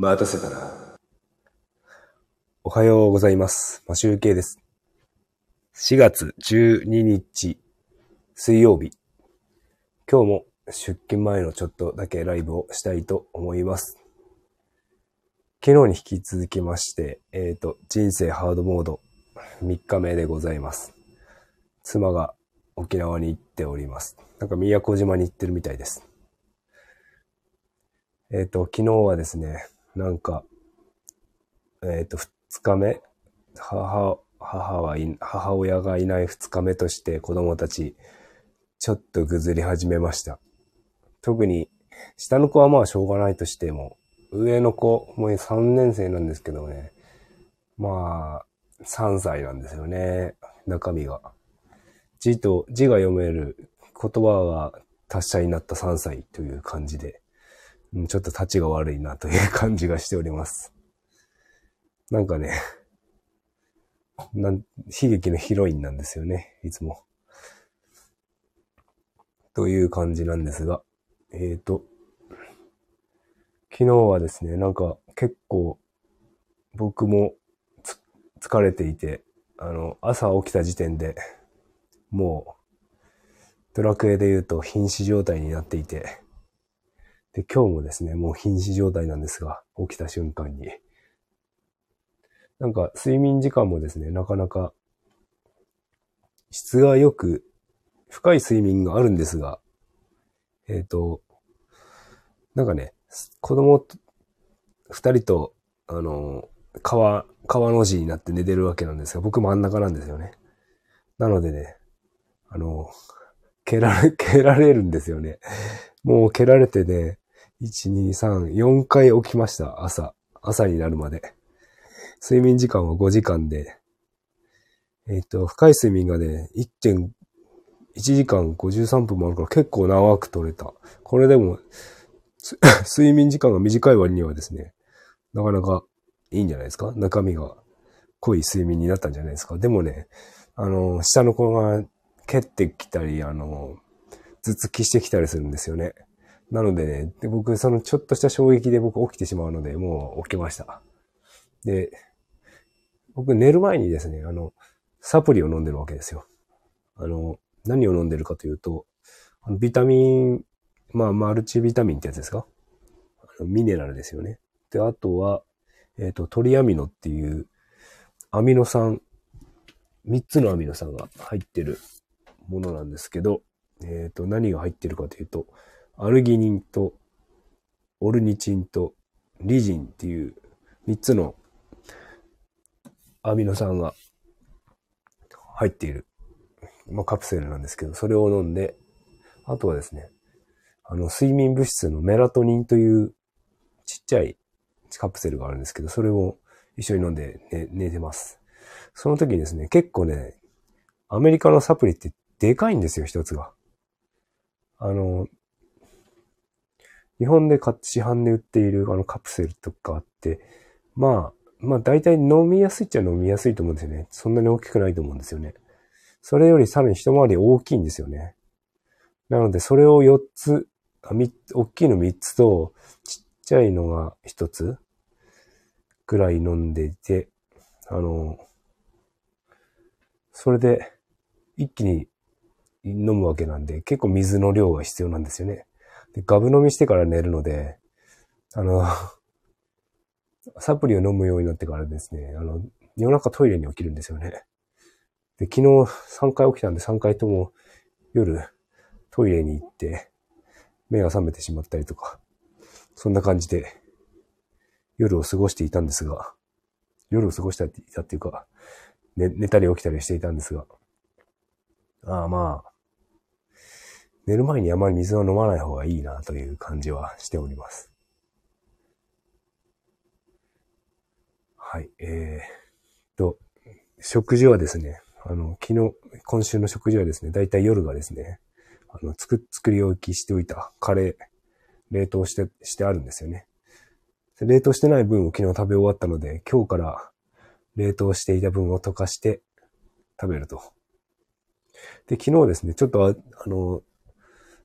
待たせたな。おはようございます。マシュウケイです。4月12日、水曜日。今日も出勤前のちょっとだけライブをしたいと思います。昨日に引き続きまして、えっ、と、人生ハードモード3日目でございます。妻が沖縄に行っております。なんか宮古島に行ってるみたいです。えっ、と、昨日はですね、なんか、えっ、と、二日目、母、母はい、母親がいない二日目として子供たち、ちょっとぐずり始めました。特に、下の子はまあしょうがないとしても、上の子、もう3年生なんですけどね、まあ、3歳なんですよね、中身が。字と、字が読める言葉が達者になった3歳という感じで、ちょっと立ちが悪いなという感じがしております。なんかね、なん悲劇のヒロインなんですよね、いつも。という感じなんですが、えっ、と、昨日はですね、なんか結構僕も疲れていて、あの、朝起きた時点でもうドラクエで言うと瀕死状態になっていて、で、今日もですね、もう瀕死状態なんですが、起きた瞬間に。なんか、睡眠時間もですね、なかなか、質が良く、深い睡眠があるんですが、えっ、と、なんかね、子供二人と、あの、川、川の字になって寝てるわけなんですが、僕真ん中なんですよね。なのでね、あの、蹴られ、蹴られるんですよね。もう蹴られてね、1、2、3、4回起きました。朝。朝になるまで。睡眠時間は5時間で、えっ、と、深い睡眠がね、1.1時間53分もあるから結構長く取れた。これでも、睡眠時間が短い割にはですね、なかなかいいんじゃないですか？中身が濃い睡眠になったんじゃないですか？でもね、あの、下の子が蹴ってきたり、あの、頭突きしてきたりするんですよね。なのでね、で僕、そのちょっとした衝撃で僕起きてしまうので、もう起きました。で、僕寝る前にですね、あの、サプリを飲んでるわけですよ。あの、何を飲んでるかというと、ビタミン、まあ、マルチビタミンってやつですか？ミネラルですよね。で、あとは、えっ、と、トリアミノっていうアミノ酸、3つのアミノ酸が入ってるものなんですけど、えっ、と、何が入ってるかというと、アルギニンとオルニチンとリジンっていう3つのアミノ酸が入っている、まあ、カプセルなんですけど、それを飲んで、あとはですね、あの、睡眠物質のメラトニンというちっちゃいカプセルがあるんですけど、それを一緒に飲んで寝寝てます。その時にですね、結構ね、アメリカのサプリってでかいんですよ、一つが。あの、日本で買って市販で売っているあのカプセルとかあって、まあ、まあ大体飲みやすいっちゃ飲みやすいと思うんですよね。そんなに大きくないと思うんですよね。それよりさらに一回り大きいんですよね。なのでそれを4つ、あみ大きいの3つと、ちっちゃいのが1つぐらい飲んでいて、あの、それで一気に飲むわけなんで、結構水の量が必要なんですよね。で、ガブ飲みしてから寝るので、あの、サプリを飲むようになってからですね、あの、夜中トイレに起きるんですよね。で、昨日3回起きたんで3回とも夜トイレに行って、目が覚めてしまったりとか、そんな感じで夜を過ごしていたんですが、夜を過ごしたっていたっていうか、寝寝たり起きたりしていたんですが、ああまあ、寝る前にあまり水を飲まない方がいいなという感じはしております。はい、えー、と、食事はですね、あの、昨日、今週の食事はですね、だいたい夜がですね、あの、作、作り置きしておいたカレー、冷凍して、してあるんですよね。冷凍してない分を昨日食べ終わったので、今日から冷凍していた分を溶かして食べると。で、昨日ですね、ちょっとあ、あの、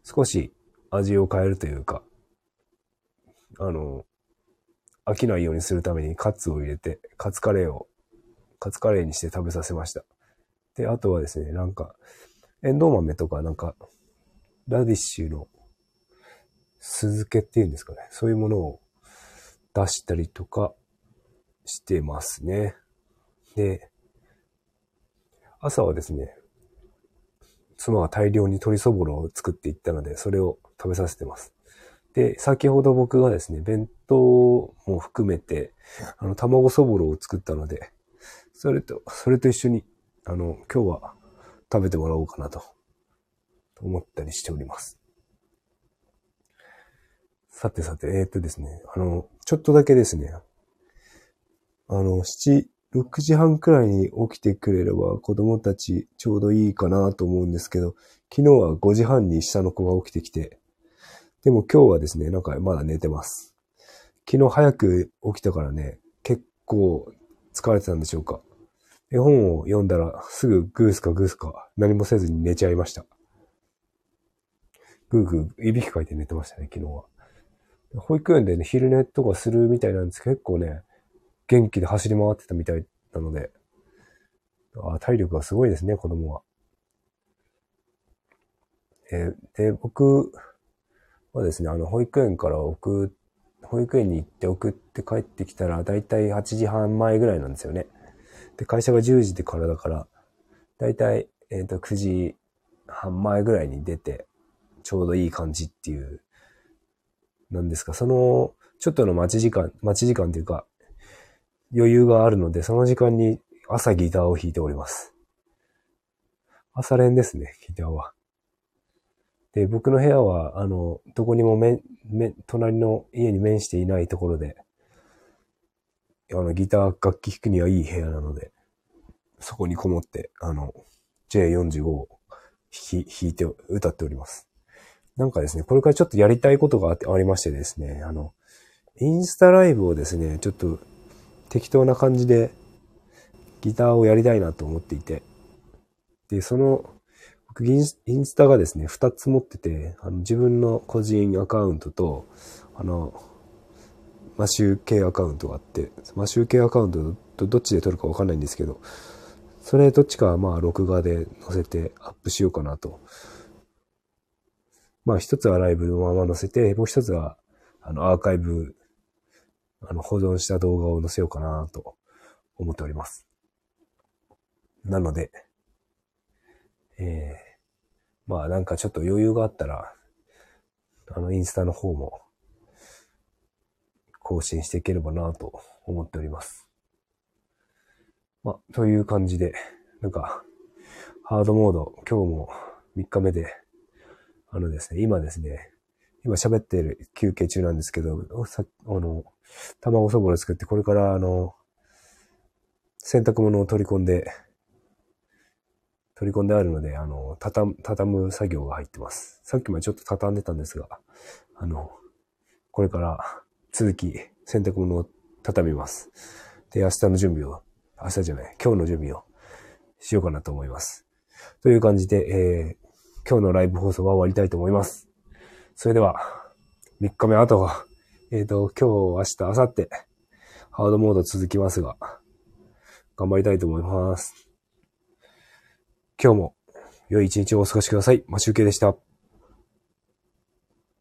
少し味を変えるというか、あの、飽きないようにするためにカツを入れて、カツカレーを、カツカレーにして食べさせました。で、あとはですね、なんか、エンドウ豆とか、なんか、ラディッシュの酢漬けっていうんですかね。そういうものを出したりとかしてますね。で、朝はですね、妻が大量に鶏そぼろを作っていったので、それを食べさせてます。で、先ほど僕がですね、弁当も含めて、あの、卵そぼろを作ったので、それと、それと一緒に、あの、今日は食べてもらおうかなと、思ったりしております。さてさて、えー、っとですね、あの、ちょっとだけですね、あの、7、6時半くらいに起きてくれれば子供たちちょうどいいかなと思うんですけど、昨日は5時半に下の子が起きてきて、でも今日はですね、なんかまだ寝てます。昨日早く起きたからね、結構疲れてたんでしょうか。絵本を読んだらすぐグースかグースか何もせずに寝ちゃいました。グーグー、いびきかいて寝てましたね、昨日は。保育園でね、昼寝とかするみたいなんですけど、結構ね、元気で走り回ってたみたいなので、あ体力がすごいですね、子供は。えー、で、僕、はですね、あの、保育園から送、保育園に行って送って帰ってきたら、だいたい8時半前ぐらいなんですよね。で、会社が10時でからだから、だいたい、えっ、ー、と、9時半前ぐらいに出て、ちょうどいい感じっていう、なんですか、その、ちょっとの待ち時間、待ち時間というか、余裕があるので、その時間に朝ギターを弾いております。朝練ですね、ギターは。で、僕の部屋は、あの、どこにもめ、め、隣の家に面していないところで、あの、ギター楽器弾くにはいい部屋なので、そこにこもって、あの、J45 を弾弾いて、歌っております。なんかですね、これからちょっとやりたいことがありましてですね、あの、インスタライブをですね、ちょっと適当な感じでギターをやりたいなと思っていて、で、その僕インスタがですね、二つ持ってて、あの自分の個人アカウントと、あの、マシュー系アカウントがあって、マシュー系アカウントとどっちで撮るかわかんないんですけど、それどっちかはまあ録画で載せてアップしようかなと。まあ一つはライブのまま載せて、もう一つはあのアーカイブ、あの保存した動画を載せようかなと思っております。なので、ええー、まあなんかちょっと余裕があったら、あのインスタの方も更新していければなと思っております。まあ、という感じで、なんか、ハードモード、今日も3日目で、あのですね、今ですね、今喋っている休憩中なんですけど、さあの、卵そぼろ作って、これからあの、洗濯物を取り込んで、取り込んであるので、あの、畳む、畳む作業が入ってます。さっきまでちょっと畳んでたんですが、あの、これから続き洗濯物を畳みます。で、明日の準備を、明日じゃない、今日の準備をしようかなと思います。という感じで、えー、今日のライブ放送は終わりたいと思います。それでは、3日目、あとは、えっ、ー、と、今日、明日、明後日、ハードモード続きますが、頑張りたいと思います。今日も良い一日をお過ごしください。マシュウケでした。